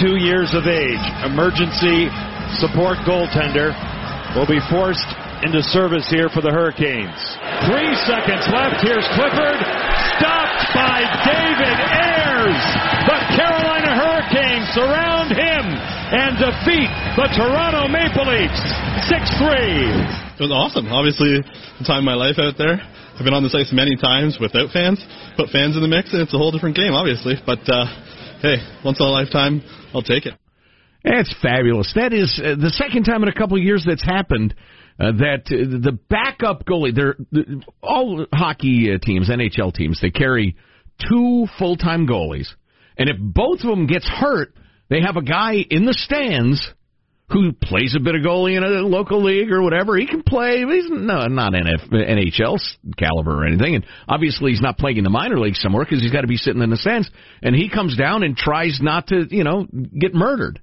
42 years of age, emergency support goaltender, will be forced into service here for the Hurricanes. Three seconds left. Here's Clifford. Stopped by David Ayres. The Carolina Hurricanes surround him and defeat the Toronto Maple Leafs 6 3. It was awesome. Obviously, the time of my life out there. I've been on this ice many times without fans. Put fans in the mix, and it's a whole different game, obviously. But uh, hey, once in a lifetime, I'll take it. That's fabulous. That is uh, the second time in a couple of years that's happened. Uh, that uh, the backup goalie, they're all hockey uh, teams, NHL teams, they carry two full-time goalies, and if both of them gets hurt, they have a guy in the stands who plays a bit of goalie in a local league or whatever. He can play. He's no, not NF, NHL caliber or anything. And obviously, he's not playing in the minor league somewhere because he's got to be sitting in the stands. And he comes down and tries not to, you know, get murdered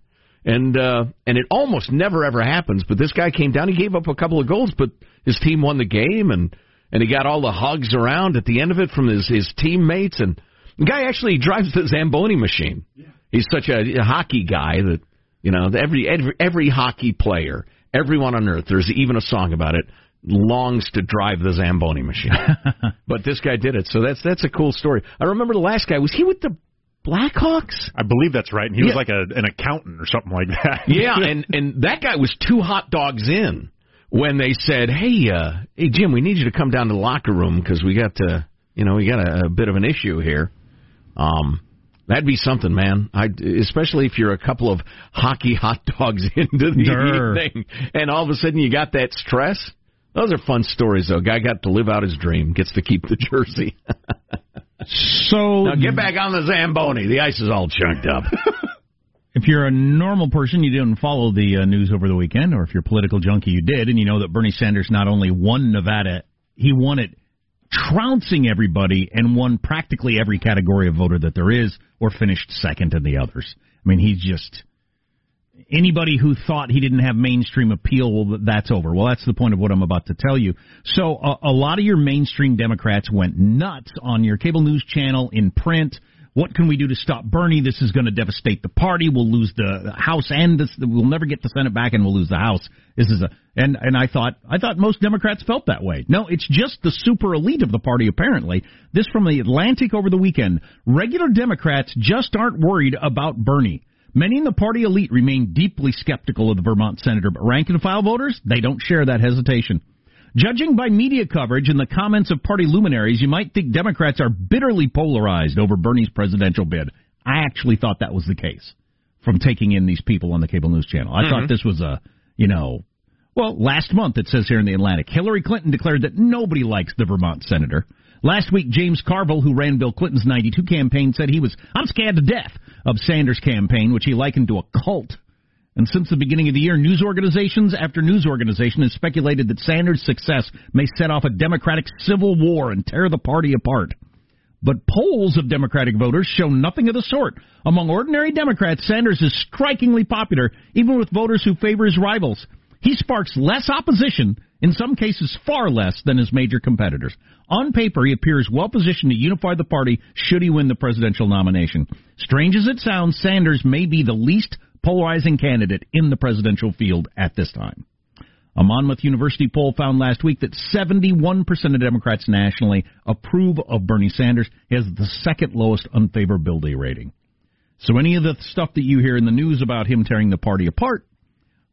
and uh, and it almost never ever happens. But this guy came down. He gave up a couple of goals, but his team won the game, and and he got all the hugs around at the end of it from his his teammates. And the guy actually drives the Zamboni machine. Yeah. He's such a, a hockey guy that you know every every every hockey player, everyone on earth. There's even a song about it. Longs to drive the Zamboni machine, but this guy did it. So that's that's a cool story. I remember the last guy was he with the Blackhawks? I believe that's right. And he yeah. was like a, an accountant or something like that. yeah, and and that guy was two hot dogs in when they said, "Hey, uh, hey Jim, we need you to come down to the locker room because we got to, you know, we got a, a bit of an issue here." Um, that'd be something, man. I especially if you're a couple of hockey hot dogs into the Durr. evening, and all of a sudden you got that stress. Those are fun stories, though. Guy got to live out his dream, gets to keep the jersey. So now get back on the Zamboni. The ice is all chunked up. if you're a normal person, you didn't follow the uh, news over the weekend, or if you're a political junkie, you did, and you know that Bernie Sanders not only won Nevada, he won it trouncing everybody and won practically every category of voter that there is, or finished second in the others. I mean, he's just anybody who thought he didn't have mainstream appeal, well, that's over. Well, that's the point of what I'm about to tell you. So, a, a lot of your mainstream Democrats went nuts on your cable news channel, in print. What can we do to stop Bernie? This is going to devastate the party. We'll lose the House and this, we'll never get the Senate back, and we'll lose the House. This is a and and I thought I thought most Democrats felt that way. No, it's just the super elite of the party. Apparently, this from the Atlantic over the weekend. Regular Democrats just aren't worried about Bernie. Many in the party elite remain deeply skeptical of the Vermont senator, but rank and file voters, they don't share that hesitation. Judging by media coverage and the comments of party luminaries, you might think Democrats are bitterly polarized over Bernie's presidential bid. I actually thought that was the case from taking in these people on the cable news channel. I mm-hmm. thought this was a, you know, well, last month it says here in the Atlantic, Hillary Clinton declared that nobody likes the Vermont senator. Last week, James Carville, who ran Bill Clinton's 92 campaign, said he was, I'm scared to death of Sanders' campaign, which he likened to a cult. And since the beginning of the year, news organizations after news organization has speculated that Sanders' success may set off a Democratic civil war and tear the party apart. But polls of Democratic voters show nothing of the sort. Among ordinary Democrats, Sanders is strikingly popular, even with voters who favor his rivals. He sparks less opposition, in some cases far less, than his major competitors. On paper, he appears well positioned to unify the party should he win the presidential nomination. Strange as it sounds, Sanders may be the least polarizing candidate in the presidential field at this time. A Monmouth University poll found last week that 71% of Democrats nationally approve of Bernie Sanders. He has the second lowest unfavorability rating. So any of the stuff that you hear in the news about him tearing the party apart,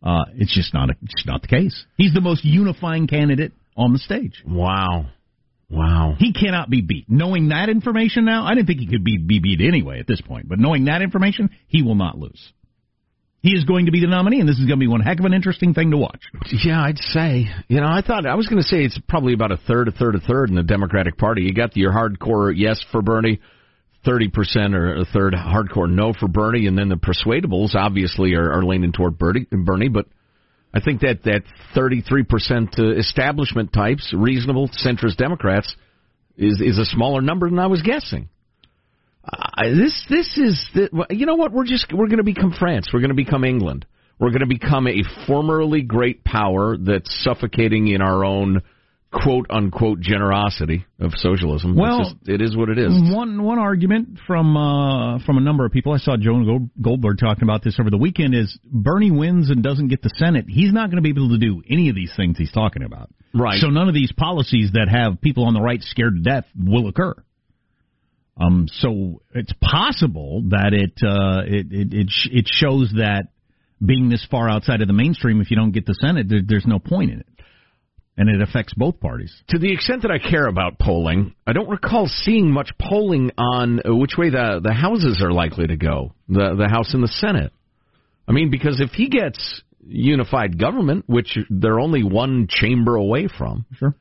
uh, it's just not a, it's not the case. He's the most unifying candidate on the stage. Wow. Wow. He cannot be beat. Knowing that information now, I didn't think he could be, be beat anyway at this point, but knowing that information, he will not lose. He is going to be the nominee, and this is going to be one heck of an interesting thing to watch. Yeah, I'd say. You know, I thought I was going to say it's probably about a third, a third, a third in the Democratic Party. You got your hardcore yes for Bernie, thirty percent or a third hardcore no for Bernie, and then the persuadables obviously are, are leaning toward Bernie. Bernie, but I think that that 33% uh, establishment types, reasonable centrist Democrats, is is a smaller number than I was guessing. Uh, this this is the, you know what we're just we're going to become France. We're going to become England. We're going to become a formerly great power that's suffocating in our own quote unquote generosity of socialism. Well, just, it is what it is. One one argument from uh, from a number of people. I saw Jonah Goldberg talking about this over the weekend. Is Bernie wins and doesn't get the Senate, he's not going to be able to do any of these things he's talking about. Right. So none of these policies that have people on the right scared to death will occur. Um, so it's possible that it uh, it it it, sh- it shows that being this far outside of the mainstream, if you don't get the Senate, there, there's no point in it and it affects both parties. To the extent that I care about polling, I don't recall seeing much polling on uh, which way the the houses are likely to go, the the House and the Senate. I mean, because if he gets unified government, which they're only one chamber away from, sure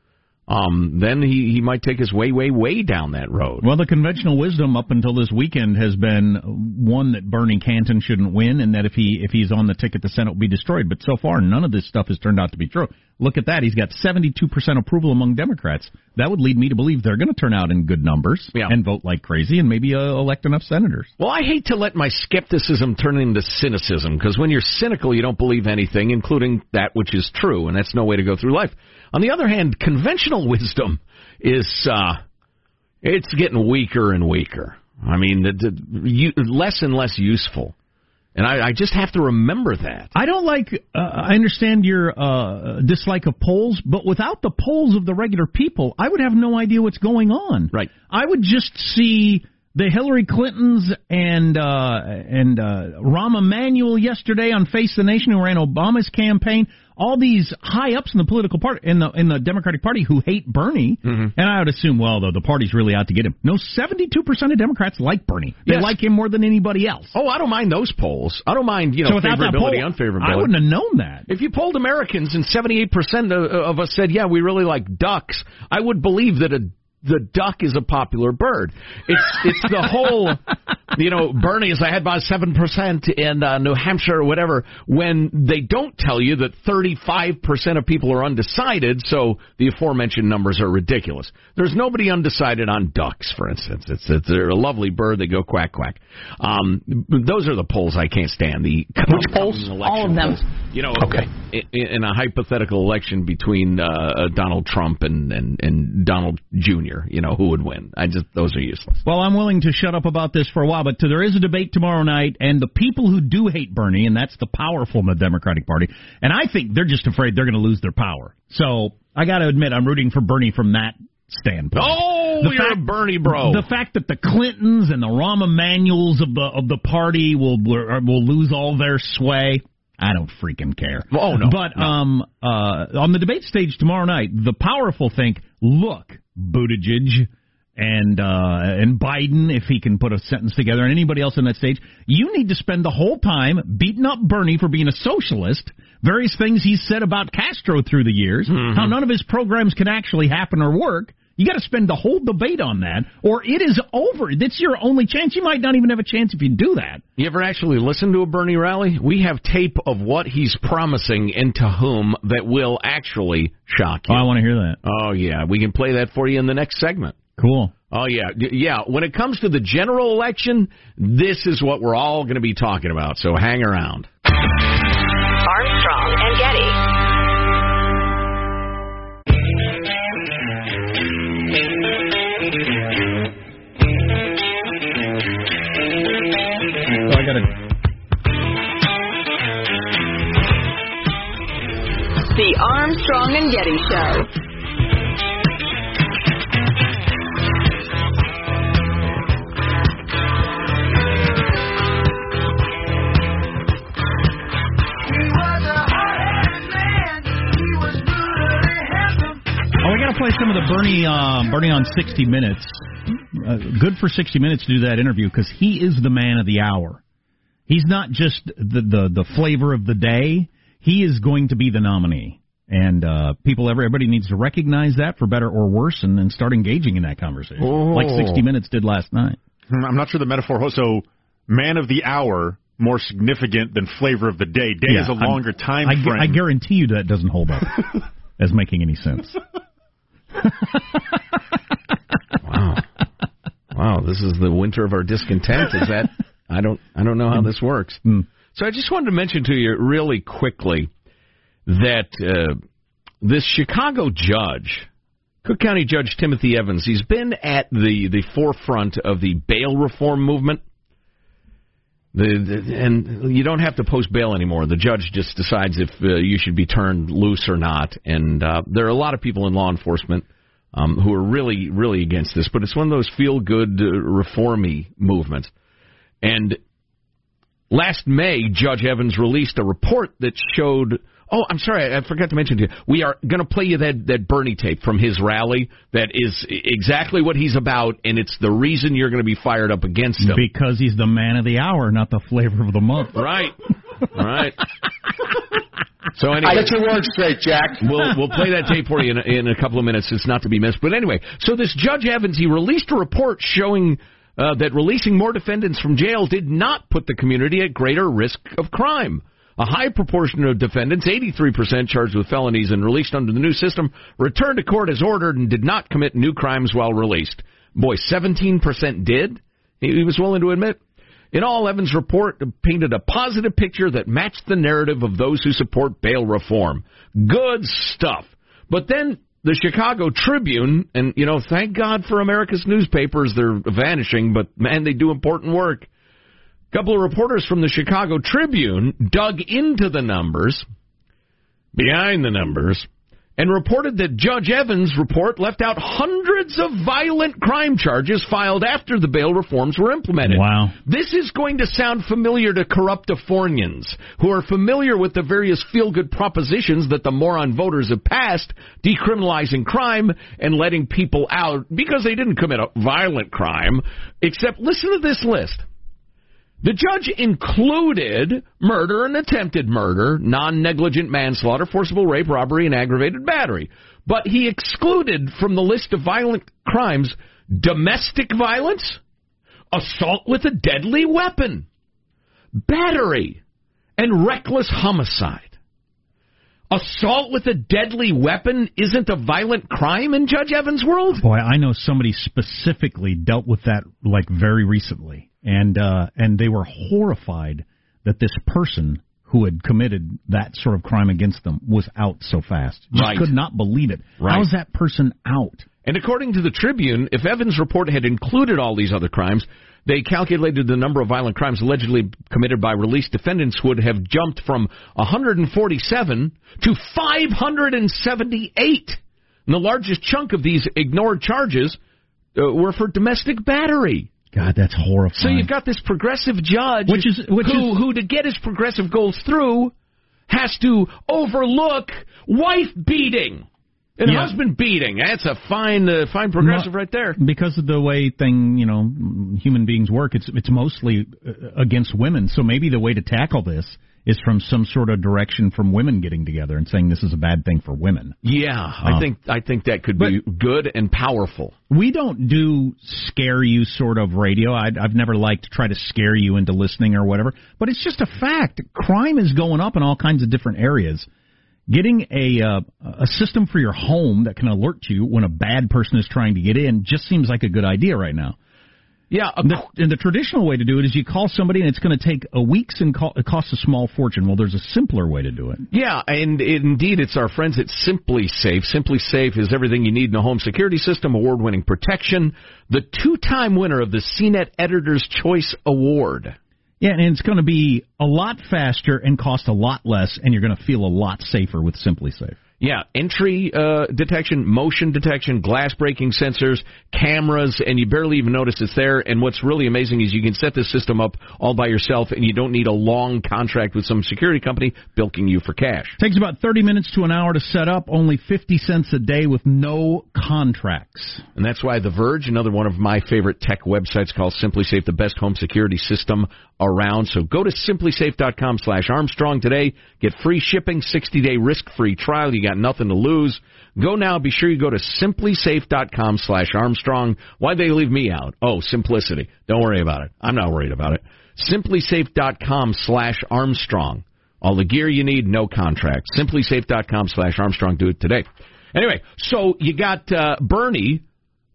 um, then he, he might take us way, way, way down that road. Well, the conventional wisdom up until this weekend has been one that Bernie Canton shouldn't win, and that if he if he's on the ticket, the Senate will be destroyed. But so far, none of this stuff has turned out to be true. Look at that; he's got 72 percent approval among Democrats. That would lead me to believe they're going to turn out in good numbers yeah. and vote like crazy, and maybe uh, elect enough senators. Well, I hate to let my skepticism turn into cynicism because when you're cynical, you don't believe anything, including that which is true, and that's no way to go through life. On the other hand, conventional wisdom is uh, it's getting weaker and weaker. I mean, the, the, you, less and less useful. And I, I just have to remember that. I don't like. Uh, I understand your uh, dislike of polls, but without the polls of the regular people, I would have no idea what's going on. Right. I would just see the Hillary Clintons and uh, and uh, Rahm Emanuel yesterday on Face the Nation, who ran Obama's campaign. All these high ups in the political party in the in the Democratic Party who hate Bernie, mm-hmm. and I would assume, well, though the party's really out to get him. No, seventy two percent of Democrats like Bernie. They yes. like him more than anybody else. Oh, I don't mind those polls. I don't mind you know so favorability, poll, unfavorability. I wouldn't have known that. If you polled Americans and seventy eight percent of us said, yeah, we really like ducks, I would believe that a the duck is a popular bird. It's it's the whole, you know, Bernie is ahead by seven percent in uh, New Hampshire or whatever. When they don't tell you that thirty five percent of people are undecided, so the aforementioned numbers are ridiculous. There's nobody undecided on ducks, for instance. It's, it's they're a lovely bird. They go quack quack. Um, those are the polls I can't stand. The which polls? All of them. Polls. You know, okay. In, in a hypothetical election between uh, Donald Trump and, and and Donald Jr you know, who would win. I just those are useless. Well, I'm willing to shut up about this for a while, but there is a debate tomorrow night, and the people who do hate Bernie, and that's the powerful in the Democratic Party, and I think they're just afraid they're going to lose their power. So I got to admit, I'm rooting for Bernie from that standpoint. Oh, the you're fact, a Bernie bro. The fact that the Clintons and the Rahm Emanuels of the of the party will will lose all their sway. I don't freaking care. Oh no. But no. um uh on the debate stage tomorrow night, the powerful think, look, Buttigieg and uh and Biden, if he can put a sentence together, and anybody else on that stage, you need to spend the whole time beating up Bernie for being a socialist. Various things he's said about Castro through the years, mm-hmm. how none of his programs can actually happen or work. You got to spend the whole debate on that, or it is over. That's your only chance. You might not even have a chance if you do that. You ever actually listen to a Bernie rally? We have tape of what he's promising and to whom that will actually shock you. Oh, I want to hear that. Oh yeah, we can play that for you in the next segment. Cool. Oh yeah, yeah. When it comes to the general election, this is what we're all going to be talking about. So hang around. Armstrong and Getty Show. Oh, we got to play some of the Bernie, uh, Bernie on 60 Minutes. Uh, good for 60 Minutes to do that interview because he is the man of the hour. He's not just the, the the flavor of the day. He is going to be the nominee, and uh, people, everybody needs to recognize that for better or worse, and then start engaging in that conversation, Oh. like 60 Minutes did last night. Hmm, I'm not sure the metaphor. So, man of the hour more significant than flavor of the day. Day is a I'm- longer time I, frame. I guarantee you that doesn't hold up as making any sense. Wow. Wow, this is the winter of our discontent. Is that I don't I don't know how this works. Mm. So I just wanted to mention to you really quickly that uh, this Chicago judge Cook County Judge Timothy Evans, he's been at the, the forefront of the bail reform movement. The, the, and you don't have to post bail anymore. The judge just decides if uh, you should be turned loose or not. And uh, there are a lot of people in law enforcement um, who are really, really against this. But it's one of those feel-good, uh, reformy movements. And last May, Judge Evans released a report that showed Oh, I'm sorry, I forgot to mention to you. We are going to play you that that Bernie tape from his rally. That is exactly what he's about, and it's the reason you're going to be fired up against him because he's the man of the hour, not the flavor of the month. Right, right. So anyway, I get your words straight, Jack. we'll we'll play that tape for you in a, in a couple of minutes. It's not to be missed. But anyway, so this Judge Evans he released a report showing uh, that releasing more defendants from jail did not put the community at greater risk of crime. A high proportion of defendants, 83% charged with felonies and released under the new system, returned to court as ordered and did not commit new crimes while released. Boy, 17% did, he was willing to admit. In all, Evans' report painted a positive picture that matched the narrative of those who support bail reform. Good stuff. But then the Chicago Tribune, and you know, thank God for America's newspapers, they're vanishing, but man, they do important work couple of reporters from the Chicago Tribune dug into the numbers, behind the numbers, and reported that Judge Evans' report left out hundreds of violent crime charges filed after the bail reforms were implemented. Wow. This is going to sound familiar to corruptifornians who are familiar with the various feel-good propositions that the moron voters have passed, decriminalizing crime and letting people out because they didn't commit a violent crime. Except, listen to this list. The judge included murder and attempted murder, non negligent manslaughter, forcible rape, robbery, and aggravated battery. But he excluded from the list of violent crimes domestic violence, assault with a deadly weapon, battery, and reckless homicide. Assault with a deadly weapon isn't a violent crime in Judge Evans' world? Boy, I know somebody specifically dealt with that like very recently and uh, and they were horrified that this person who had committed that sort of crime against them was out so fast. Just right. could not believe it. Right. How's that person out? And according to the Tribune, if Evans' report had included all these other crimes, they calculated the number of violent crimes allegedly committed by released defendants would have jumped from 147 to 578. And the largest chunk of these ignored charges uh, were for domestic battery. God, that's horrifying. So you've got this progressive judge, which is which who, is, who to get his progressive goals through has to overlook wife beating and Yeah. husband beating. That's a fine, uh, fine progressive right there. because of the way thing you know human beings work. It's it's mostly uh, against women. So maybe the way to tackle this is from some sort of direction from women getting together and saying this is a bad thing for women. Yeah, I Uh, think I think that could be good and powerful. We don't do scare you sort of radio. I, I've never liked to try to scare you into listening or whatever, but it's just a fact. Crime is going up in all kinds of different areas. Getting a uh, a system for your home that can alert you when a bad person is trying to get in just seems like a good idea right now. Yeah, a, The, and the traditional way to do it is you call somebody and it's going to take a weeks and call, it costs a small fortune. Well, there's a simpler way to do it. Yeah, and indeed, it's our friends at SimpliSafe. Simply Safe is everything you need in a home security system, award-winning protection, the two-time winner of the CNET Editor's Choice Award. Yeah, and it's going to be a lot faster and cost a lot less, and you're going to feel a lot safer with SimpliSafe. Yeah, entry uh, detection, motion detection, glass breaking sensors, cameras, and you barely even notice it's there. And what's really amazing is you can set this system up all by yourself, and you don't need a long contract with some security company bilking you for cash. Takes about 30 minutes to an hour to set up, only 50 cents a day with no contracts. And that's why The Verge, another one of my favorite tech websites, calls SimpliSafe the best home security system around. So go to simplisafe.com slash Armstrong today. Get free shipping, 60-day risk-free trial. You got nothing to lose. Go now. Be sure you go to simplisafe.com slash Armstrong. Why'd they leave me out? Oh, simplicity. Don't worry about it. I'm not worried about it. Simplisafe.com slash Armstrong. All the gear you need, no contract. Simplisafe.com slash Armstrong. Do it today. Anyway, so you got uh, Bernie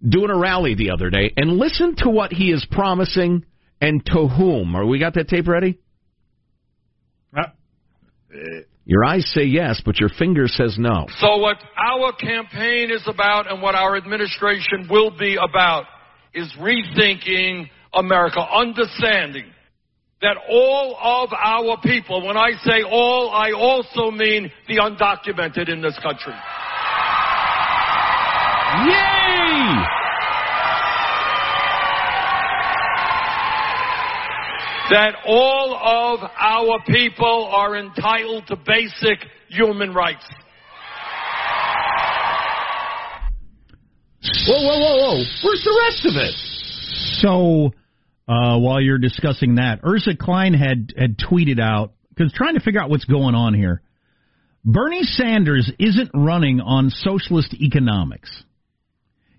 doing a rally the other day, and listen to what he is promising and to whom. Are we got that tape ready? Uh, Your eyes say yes, but your finger says no. So what our campaign is about and what our administration will be about is rethinking America, understanding that all of our people, when I say all, I also mean the undocumented in this country. Yay! That all of our people are entitled to basic human rights. Whoa, whoa, whoa, whoa. Where's the rest of it? So, uh, while you're discussing that, Ezra Klein had had tweeted out because trying to figure out what's going on here. Bernie Sanders isn't running on socialist economics.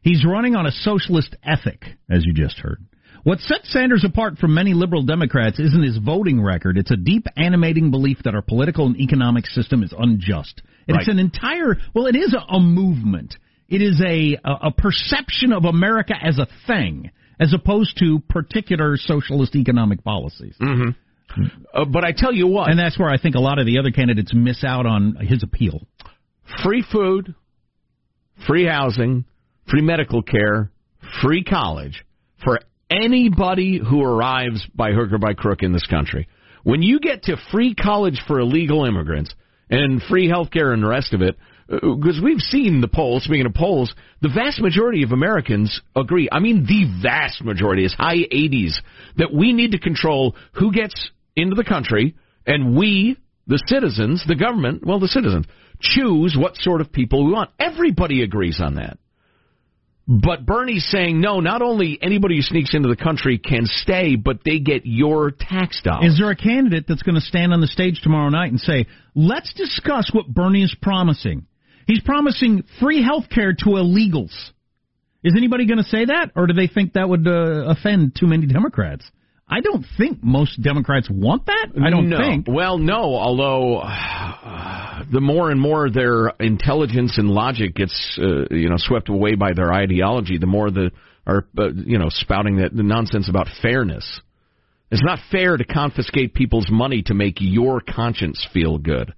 He's running on a socialist ethic, as you just heard. What sets Sanders apart from many liberal Democrats isn't his voting record. It's a deep, animating belief that our political and economic system is unjust. And It's an entire, well, it is a, a movement. It is a, a, a perception of America as a thing, as opposed to particular socialist economic policies. Uh, but I tell you what, And that's where I think a lot of the other candidates miss out on his appeal. free food, free housing, free medical care, free college for anybody who arrives by hook or by crook in this country. When you get to free college for illegal immigrants and free health care and the rest of it, uh, because we've seen the polls, speaking of polls, the vast majority of Americans agree. I mean, the vast majority is high 80s that we need to control who gets into the country and we, the citizens, the government, well, the citizens, choose what sort of people we want. Everybody agrees on that. But Bernie's saying no, not only anybody who sneaks into the country can stay, but they get your tax dollars. Is there a candidate that's going to stand on the stage tomorrow night and say, let's discuss what Bernie is promising? He's promising free health care to illegals. Is anybody going to say that, or do they think that would uh, offend too many Democrats? I don't think most Democrats want that. I don't no. think. Well, no, although uh, the more and more their intelligence and logic gets uh, you know swept away by their ideology, the more the are uh, you know spouting that the nonsense about fairness. It's not fair to confiscate people's money to make your conscience feel good.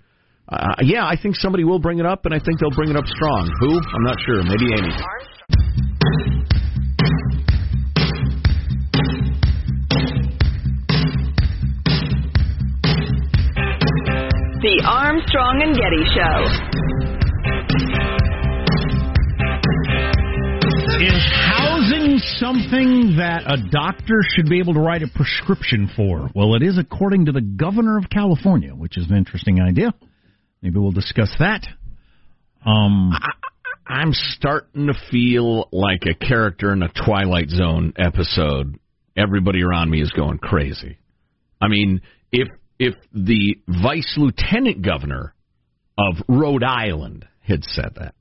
Uh, yeah, I think somebody will bring it up, and I think they'll bring it up strong. Who? I'm not sure. Maybe Amy. The Armstrong and Getty Show. Is housing something that a doctor should be able to write a prescription for? Well, it is according to the governor of California, which is an interesting idea. Maybe we'll discuss that. Um, I'm starting to feel like a character in a Twilight Zone episode. Everybody around me is going crazy. I mean, if if the vice lieutenant governor of Rhode Island had said that,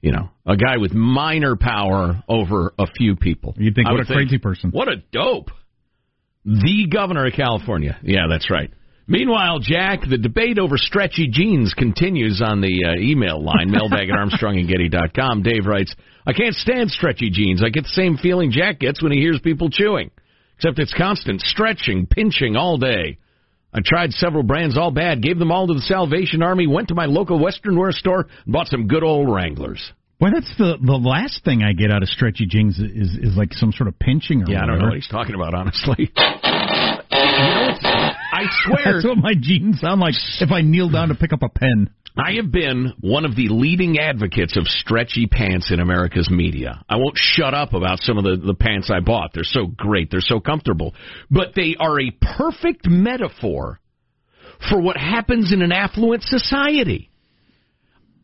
you know, a guy with minor power over a few people, You'd think, I what a crazy person. What a dope. The governor of California. Yeah, that's right. Meanwhile, Jack, the debate over stretchy jeans continues on the uh, email line, mailbag at armstrongandgetty.com. Dave writes, I can't stand stretchy jeans. I get the same feeling Jack gets when he hears people chewing, except it's constant stretching, pinching all day. I tried several brands, all bad, gave them all to the Salvation Army, went to my local Western wear store, and bought some good old Wranglers. Well, that's the the last thing I get out of stretchy jeans is is like some sort of pinching or Yeah, I don't know what he's talking about, honestly. you know, I swear, That's what my jeans sound like if I kneel down to pick up a pen. I have been one of the leading advocates of stretchy pants in America's media. I won't shut up about some of the, the pants I bought. They're so great. They're so comfortable. But they are a perfect metaphor for what happens in an affluent society.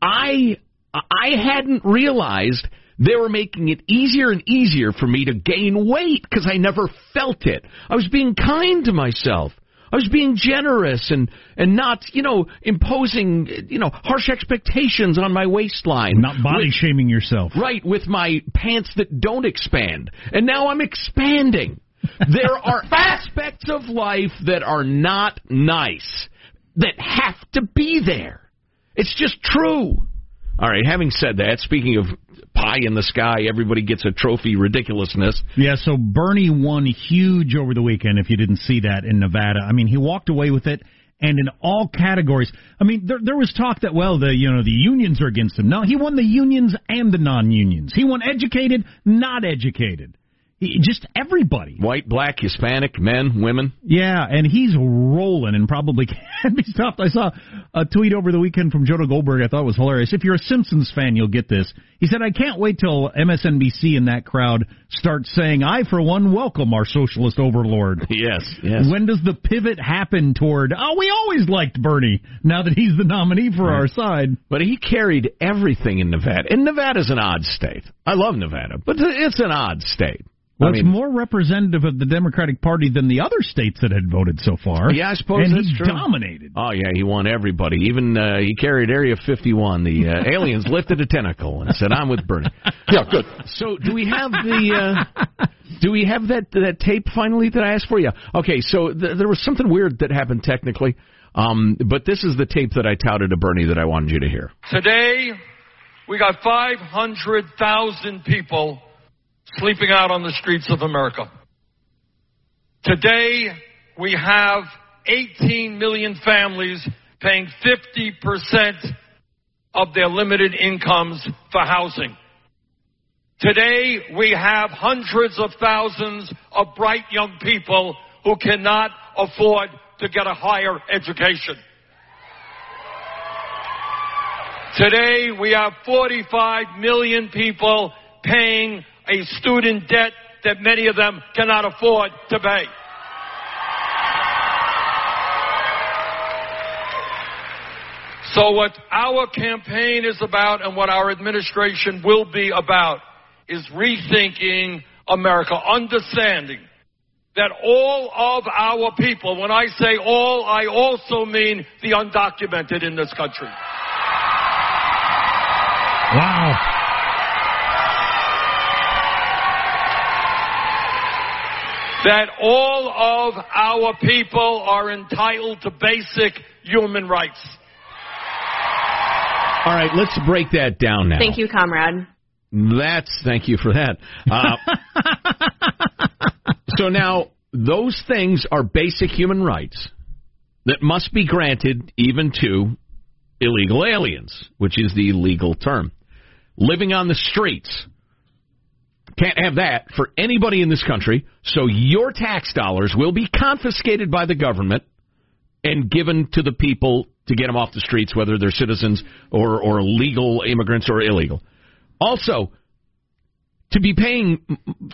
I I hadn't realized they were making it easier and easier for me to gain weight because I never felt it. I was being kind to myself. I was being generous and and not, you know, imposing, you know, harsh expectations on my waistline. Not body With- shaming yourself. Right, with my pants that don't expand. And now I'm expanding. There are aspects of life that are not nice that have to be there. It's just true. All right, having said that, speaking of pie in the sky, everybody gets a trophy ridiculousness. Yeah, so Bernie won huge over the weekend, if you didn't see that in Nevada. I mean, he walked away with it, and in all categories. I mean, there there was talk that well, the you know the unions are against him. No, he won the unions and the non-unions. He won educated, not educated. Just everybody. White, black, Hispanic, men, women. Yeah, and he's rolling and probably can't be stopped. I saw a tweet over the weekend from Jonah Goldberg I thought was hilarious. If you're a Simpsons fan, you'll get this. He said, I can't wait till MSNBC and that crowd start saying, I, for one, welcome our socialist overlord. Yes, yes. When does the pivot happen toward, oh, we always liked Bernie now that he's the nominee for our side? But he carried everything in Nevada. And Nevada's an odd state. I love Nevada, but it's an odd state. Well, I it's more representative of the Democratic Party than the other states that had voted so far. Yeah, I suppose and that's he true. dominated. Oh yeah, he won everybody. Even uh, he carried Area 51. The uh, aliens lifted a tentacle and said, "I'm with Bernie." Yeah, good. So do we have the? Uh, do we have that that tape finally that I asked for? Yeah. Okay. So th- there was something weird that happened technically, um, but this is the tape that I touted to Bernie that I wanted you to hear. Today, we got 500,000 people sleeping out on the streets of America. Today, we have 18 million families paying 50% of their limited incomes for housing. Today, we have hundreds of thousands of bright young people who cannot afford to get a higher education. Today, we have 45 million people paying a student debt that many of them cannot afford to pay. So what our campaign is about and what our administration will be about is rethinking America, understanding that all of our people, when I say all, I also mean the undocumented in this country. That all of our people are entitled to basic human rights. All right, let's break that down now. Thank you, comrade. That's thank you for that. Uh, so now those things are basic human rights that must be granted even to illegal aliens, which is the legal term. Living on the streets. Can't have that for anybody in this country. So your tax dollars will be confiscated by the government and given to the people to get them off the streets, whether they're citizens or, or legal immigrants or illegal. Also, to be paying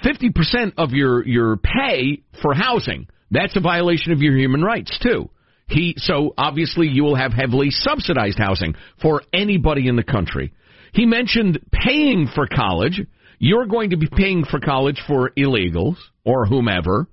50% of your, your pay for housing, that's a violation of your human rights, too. He, so obviously you will have heavily subsidized housing for anybody in the country. He mentioned paying for college. You're going to be paying for college for illegals or whomever,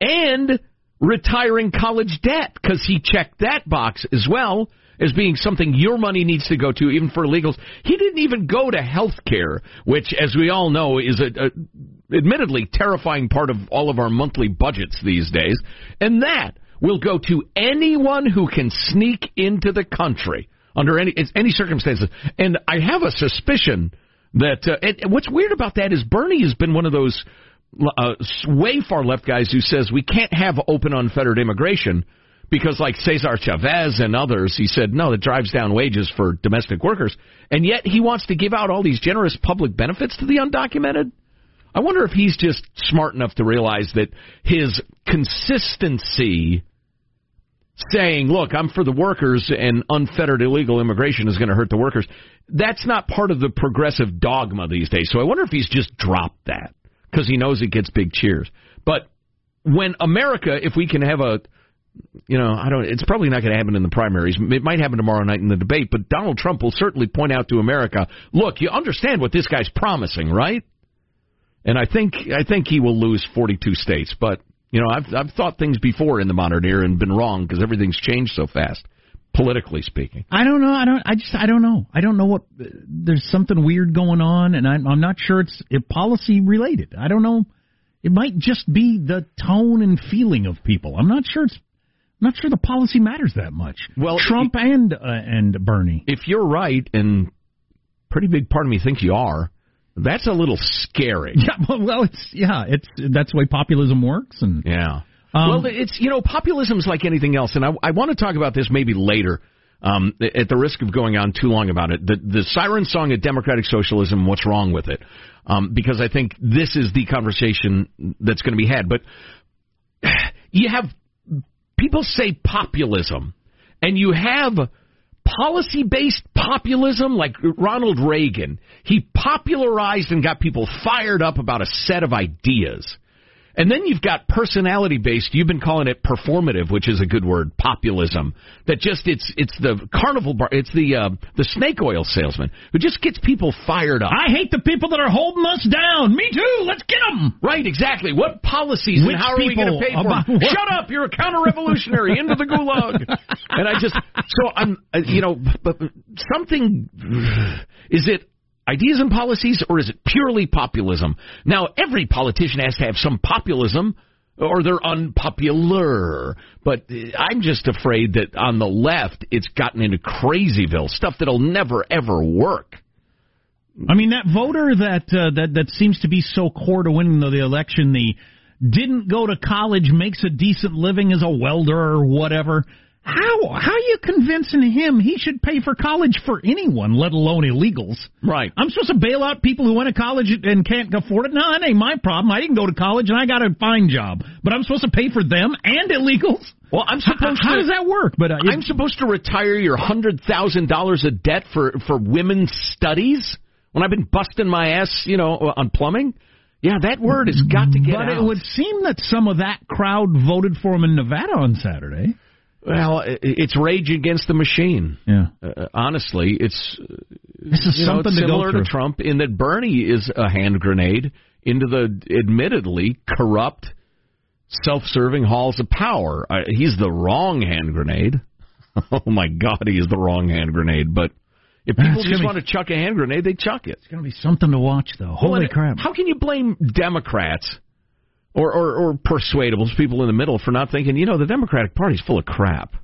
and retiring college debt because he checked that box as well as being something your money needs to go to, even for illegals. He didn't even go to health care, which, as we all know, is a, a admittedly terrifying part of all of our monthly budgets these days, and that will go to anyone who can sneak into the country under any any circumstances. And I have a suspicion that uh, and what's weird about that is Bernie has been one of those uh, way far left guys who says we can't have open unfettered immigration because like Cesar Chavez and others, he said no, that drives down wages for domestic workers, and yet he wants to give out all these generous public benefits to the undocumented. I wonder if he's just smart enough to realize that his consistency saying, look, I'm for the workers and unfettered illegal immigration is going to hurt the workers, that's not part of the progressive dogma these days. So I wonder if he's just dropped that because he knows it gets big cheers. But when America, if we can have a, you know, I don't, it's probably not going to happen in the primaries. It might happen tomorrow night in the debate, but Donald Trump will certainly point out to America, look, you understand what this guy's promising, right? And I think, I think he will lose 42 states, but you know, I've I've thought things before in the modern era and been wrong because everything's changed so fast, politically speaking. I don't know. I don't. I just. I don't know. I don't know what. There's something weird going on, and I'm, I'm not sure it's it policy related. I don't know. It might just be the tone and feeling of people. I'm not sure it's. I'm not sure the policy matters that much. Well, Trump and uh, and Bernie. If you're right, and pretty big part of me thinks you are, that's a little scary. Yeah, well, well, it's yeah, it's that's the way populism works, and Yeah. Um, well, it's you know populism is like anything else, and I, I want to talk about this maybe later. Um, at the risk of going on too long about it, the the siren song of democratic socialism. What's wrong with it? Um, because I think this is the conversation that's going to be had. But you have people say populism, and you have policy based populism like Ronald Reagan. He popularized and got people fired up about a set of ideas. And then you've got personality based. You've been calling it performative, which is a good word, populism. That just it's it's the carnival bar. It's the uh, the snake oil salesman who just gets people fired up. I hate the people that are holding us down. Me too. Let's get them. Right, exactly. What policies Which and how are we going to pay for about them? what? Shut up! You're a counter-revolutionary into the gulag. And I just so I'm uh, you know, but something is it ideas and policies or is it purely populism? Now every politician has to have some populism. Or they're unpopular, but uh, I'm just afraid that on the left it's gotten into crazyville stuff that'll never ever work. I mean, that voter that uh, that that seems to be so core to winning the, the election, the didn't go to college, makes a decent living as a welder or whatever. How how are you convincing him he should pay for college for anyone, let alone illegals? Right. I'm supposed to bail out people who went to college and can't afford it. No, that ain't my problem. I didn't go to college and I got a fine job, but I'm supposed to pay for them and illegals. Well, I'm How, supposed how to. does that work? But uh, I'm supposed to retire your hundred thousand dollars of debt for for women's studies when I've been busting my ass, you know, on plumbing. Yeah, that word has got to get but out. it would seem that some of that crowd voted for him in Nevada on Saturday. Well, it's rage against the machine. Yeah. Uh, honestly, it's This is you know, something to similar to Trump in that Bernie is a hand grenade into the admittedly corrupt, self-serving halls of power. Uh, he's the wrong hand grenade. oh my God, he is the wrong hand grenade. But if people just be- want to chuck a hand grenade, they chuck it. It's going to be something to watch, though. Holy Well, crap. How can you blame Democrats or, or, or persuadables, people in the middle, for not thinking, you know, the Democratic Party's full of crap?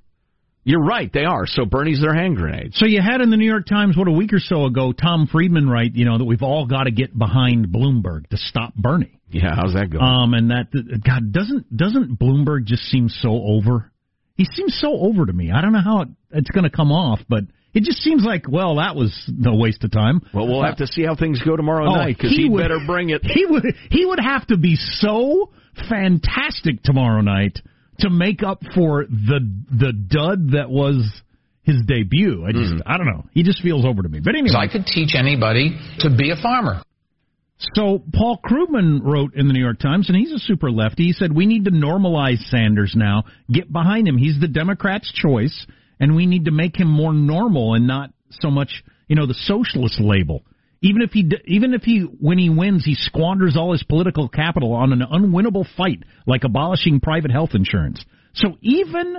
You're right, they are. So Bernie's their hand grenade. So you had in the New York Times, what, a week or so ago, Tom Friedman write, you know, that we've all got to get behind Bloomberg to stop Bernie. Yeah, how's that going? Um, and that, God, doesn't, doesn't Bloomberg just seem so over? He seems so over to me. I don't know how it, it's going to come off, but it just seems like, well, that was no waste of time. well, we'll have to see how things go tomorrow Oh, night because he he would- better bring it. He would he would have to be so fantastic tomorrow night to make up for the the dud that was his debut. I just mm-hmm. I don't know. He just feels over to me. But anyway, So I could teach anybody to be a farmer. so Paul Krugman wrote in the New York Times, and he's a super lefty. He said we need to normalize Sanders now. Get behind him. He's the Democrats' choice, and we need to make him more normal and not so much, you know, the socialist label. Even if he, d- even if he, when he wins, he squanders all his political capital on an unwinnable fight like abolishing private health insurance. So even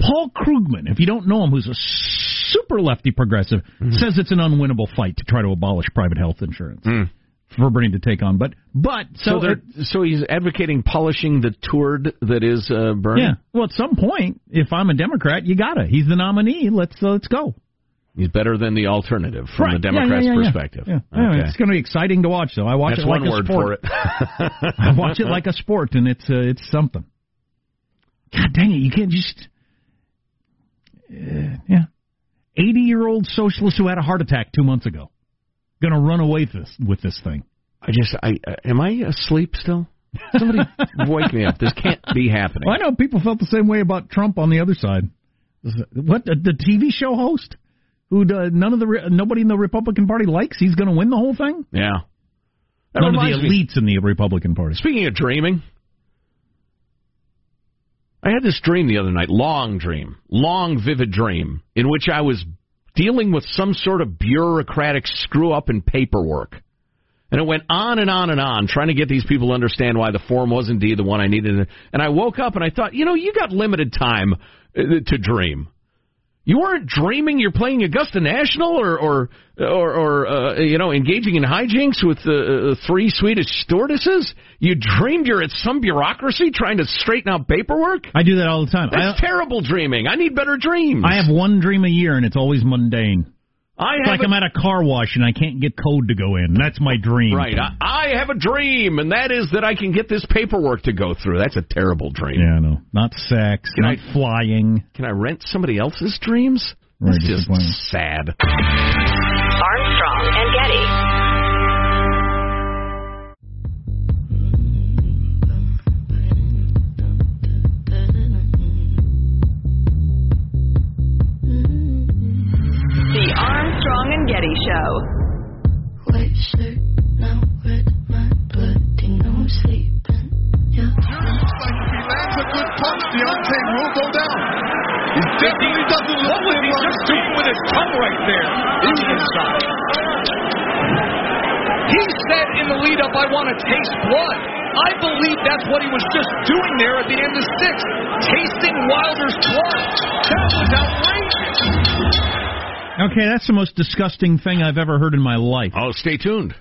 Paul Krugman, if you don't know him, who's a super lefty progressive, mm-hmm. says it's an unwinnable fight to try to abolish private health insurance hmm. For Bernie to take on. But but So, so, they're, so he's advocating polishing the turd that is uh, Bernie. yeah. Well, at some point, if I'm a Democrat, you gotta. He's the nominee. Let's uh, let's go. He's better than the alternative from Right. the Yeah, yeah, Democrats' yeah, yeah. perspective. Yeah. Anyway, Okay. it's going to be exciting to watch, though. I watch That's it like one a word sport. for it. I watch it like a sport, and it's uh, it's something. God dang it! You can't just uh, yeah. Eighty year old socialist who had a heart attack two months ago, going to run away with this with this thing. I just, I uh, am I asleep still? Somebody wake me up. This can't be happening. Well, I know people felt the same way about Trump on the other side. What the, the TV show host who uh, none of the nobody in the Republican Party likes? He's going to win the whole thing. Yeah. That None of the reminds me- elites in the Republican Party. Speaking of dreaming, I had this dream the other night, long dream, long vivid dream, in which I was dealing with some sort of bureaucratic screw up in paperwork. And it went on and on and on, trying to get these people to understand why the form was indeed the one I needed. And I woke up and I thought, you know, you got limited time uh, to dream. You weren't dreaming you're playing Augusta National or or or, or uh, you know engaging in hijinks with uh, uh, three Swedish stewardesses. You dreamed you're at some bureaucracy trying to straighten out paperwork. I do that all the time. That's I, terrible dreaming. I need better dreams. I have one dream a year, and it's always mundane. I It's have like a- I'm at a car wash and I can't get code to go in. That's my dream. Right. I, I have a dream, and that is that I can get this paperwork to go through. That's a terrible dream. Yeah, no, not sex, Can not I- flying. Can I rent somebody else's dreams? Very That's just sad. Armstrong and Getty. Getty Show. White shirt, now red, my bloody nose sleeping. Yeah. He lands a good punch. Deontay will go down. He definitely doesn't look What was he just doing with his tongue right there? He's inside. He said in the lead up, I want to taste blood. I believe that's what he was just doing there at the end of six, tasting Wilder's blood. That was outrageous. Okay, that's the most disgusting thing I've ever heard in my life. Oh, stay tuned.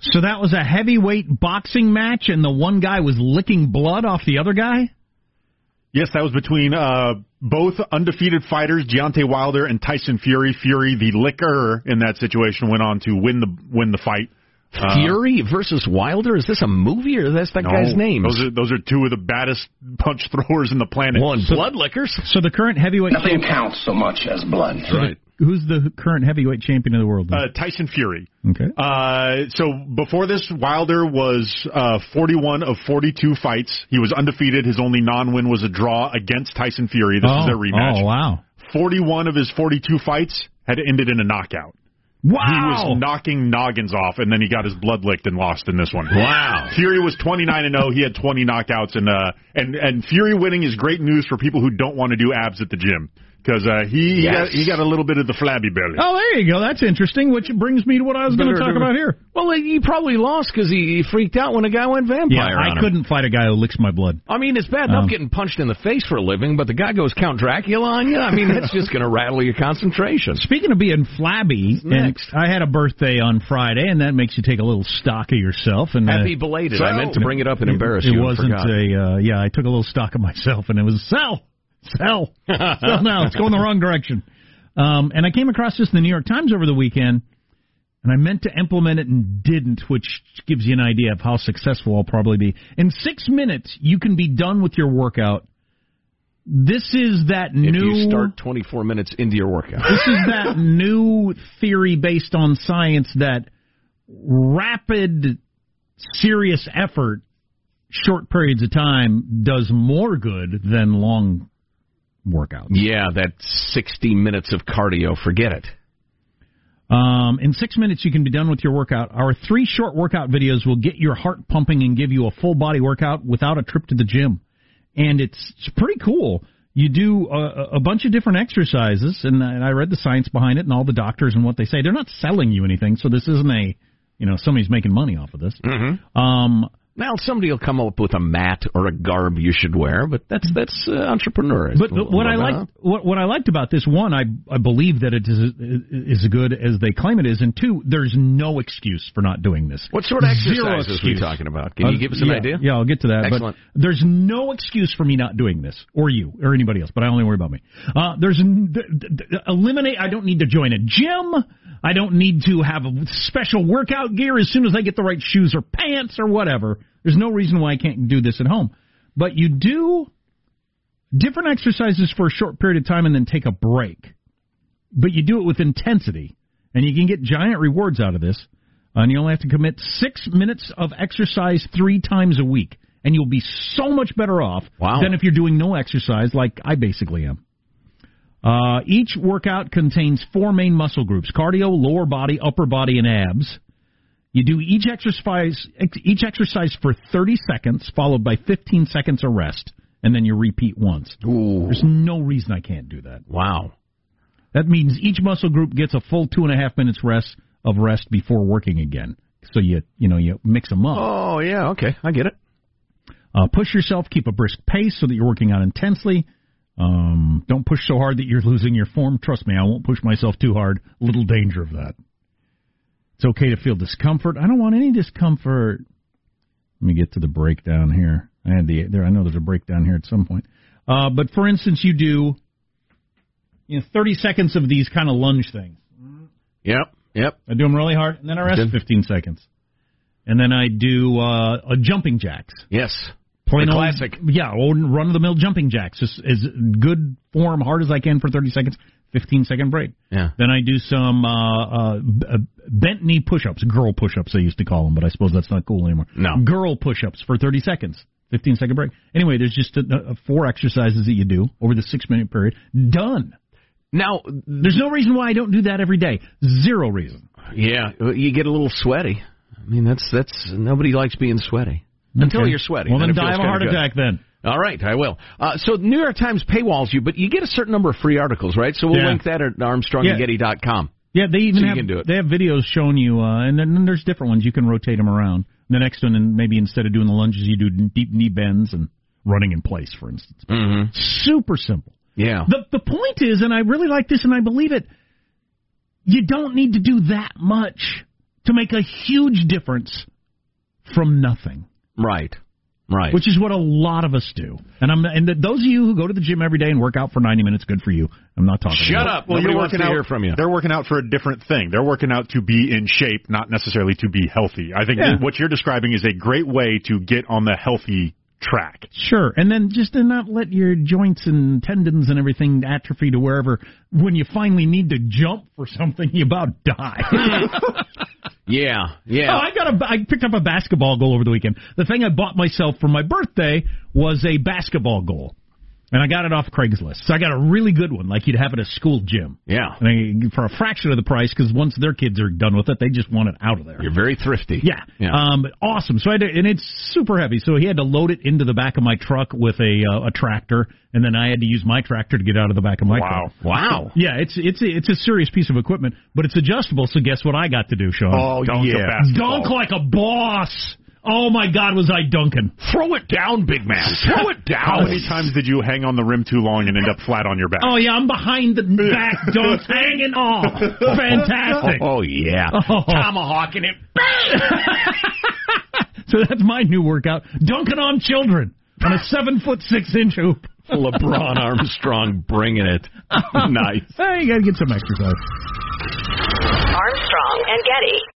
So that was a heavyweight boxing match, and the one guy was licking blood off the other guy. Yes, that was between uh, both undefeated fighters, Deontay Wilder and Tyson Fury. Fury, the licker in that situation, went on to win the win the fight. Uh, Fury versus Wilder? Is this a movie or that's that no, guy's name? Those are those are two of the baddest punch throwers in the planet. Well, and blood lickers. So the current heavyweight Nothing champ- counts so much as blood. Right. Who's the current heavyweight champion of the world? Uh, Tyson Fury. okay. Uh, so before this, Wilder was uh, 41 of 42 fights. He was undefeated. His only non-win was a draw against Tyson Fury. This oh, is their rematch. Oh wow! 41 of his 42 fights had ended in a knockout. Wow! He was knocking noggins off, and then he got his blood licked and lost in this one. Wow. Fury was 29 and 0. He had 20 knockouts, and uh, and and Fury winning is great news for people who don't want to do abs at the gym because uh, he he, got, he got a little bit of the flabby belly. Oh, there you go. That's interesting. Which brings me to what I was going to talk about here. Well, he probably lost because he, he freaked out when a guy went vampire. Yeah, I him. couldn't fight a guy who licks my blood. I mean, it's bad enough Um, getting punched in the face for a living, but the guy goes Count Dracula on you. I mean, that's just going to rattle your concentration. Speaking of being flabby, and next? I had a birthday on Friday, and that makes you take a little stock of yourself. And uh, Happy belated. I meant to bring it up and embarrass it you. and wasn't forgot. a uh, yeah. I took a little stock of myself, and it was sell, sell, sell now. It's going the wrong direction. Um, and I came across this in the New York Times over the weekend, and I meant to implement it and didn't, which gives you an idea of how successful I'll probably be. In six minutes, you can be done with your workout. This is that if new you start 24 minutes into your workout. this is that new theory based on science that rapid, serious effort, short periods of time, does more good than long workouts. Yeah, that 60 minutes of cardio, forget it. Um, in six minutes, you can be done with your workout. Our three short workout videos will get your heart pumping and give you a full body workout without a trip to the gym. And it's, it's pretty cool. You do a, a bunch of different exercises, and I and I read the science behind it and all the doctors and what they say. They're not selling you anything, so this isn't a, you know, somebody's making money off of this. Mm-hmm. Um, Now somebody will come up with a mat or a garb you should wear, but that's that's uh, entrepreneur. But but what I liked what what I liked about this one, I I believe that it is is as good as they claim it is, and two, there's no excuse for not doing this. What sort of Zero exercises are we talking about? Can you Uh, give us an yeah, idea? Yeah, I'll get to that. Excellent. But there's no excuse for me not doing this, or you, or anybody else. But I only worry about me. Uh, there's th- th- th- eliminate. I don't need to join a gym. I don't need to have a special workout gear as soon as I get the right shoes or pants or whatever. There's no reason why I can't do this at home. But you do different exercises for a short period of time and then take a break. But you do it with intensity, and you can get giant rewards out of this. And you only have to commit six minutes of exercise three times a week, and you'll be so much better off Wow. than if you're doing no exercise like I basically am. Uh, each workout contains four main muscle groups: cardio, lower body, upper body, and abs. You do each exercise each exercise for 30 seconds, followed by 15 seconds of rest, and then you repeat once. Ooh. There's no reason I can't do that. Wow. That means each muscle group gets a full two and a half minutes rest of rest before working again. So you you know you mix them up. Oh yeah, okay, I get it. Uh, push yourself, keep a brisk pace so that you're working out intensely. Um, don't push so hard that you're losing your form. Trust me, I won't push myself too hard. Little danger of that. It's okay to feel discomfort. I don't want any discomfort. Let me get to the breakdown here. I had the there. I know there's a breakdown here at some point. Uh, but for instance, you do you know 30 seconds of these kind of lunge things. Yep. Yep. I do them really hard, and then I rest 15 seconds. And then I do uh, a jumping jacks. Yes. Plain The old- classic. Yeah, old run of the mill jumping jacks. Just as good form, hard as I can for 30 seconds. 15 second break. Yeah. Then I do some uh, uh, bent knee push ups, girl push ups, they used to call them, but I suppose that's not cool anymore. No. Girl push ups for 30 seconds. 15 second break. Anyway, there's just a, a four exercises that you do over the six minute period. Done. Now, There's no reason why I don't do that every day. Zero reason. yeah, you get a little sweaty. I mean, that's that's nobody likes being sweaty until Okay. you're sweating. Well, then it die of a heart good. attack then. All right, I will. Uh, so New York Times paywalls you, but you get a certain number of free articles, right? So we'll Yeah. link that at armstrongandgetty.com. Yeah, they even So have can do it. they have videos showing you, uh, and then, then there's different ones. You can rotate them around. The next one, and maybe instead of doing the lunges, you do deep knee bends and running in place, for instance. Mm-hmm. Super simple. Yeah. The the point is, and I really like this, and I believe it. You don't need to do that much to make a huge difference from nothing. Right. Right. Which is what a lot of us do. And I'm and those of you who go to the gym every day and work out for 90 minutes, good for you. I'm not talking. Shut about up. Well, Nobody you're wants working to out. hear from you. They're working out for a different thing. They're working out to be in shape, not necessarily to be healthy. I think Yeah. what you're describing is a great way to get on the healthy track. Sure, and then just to not let your joints and tendons and everything atrophy to wherever. When you finally need to jump for something, you about die. Yeah. Yeah. Oh, I got a. I picked up a basketball goal over the weekend. The thing I bought myself for my birthday was a basketball goal, and I got it off Craigslist. So I got a really good one, like you'd have at a school gym. yeah. And I, for a fraction of the price, because once their kids are done with it, they just want it out of there. You're very thrifty. Yeah. Yeah. Um, awesome. So I had to, and it's super heavy. So he had to load it into the back of my truck with a uh, a tractor, and then I had to use my tractor to get out of the back of my Wow. truck. Wow. Wow. Yeah, it's it's a, it's a serious piece of equipment, but it's adjustable. So guess what I got to do, Sean? Oh, dunk yeah. basketball. Dunk like a boss. Oh my God, was I dunking? Throw it down, big man. Throw it down. How many times did you hang on the rim too long and end up flat on your back? Oh yeah, I'm behind the back dunks, hanging off. Fantastic. Oh yeah. Oh. Tomahawking it. So that's my new workout: dunking on children on a seven foot six inch hoop. LeBron Armstrong bringing it. nice. Hey, you gotta get some exercise. Armstrong and Getty.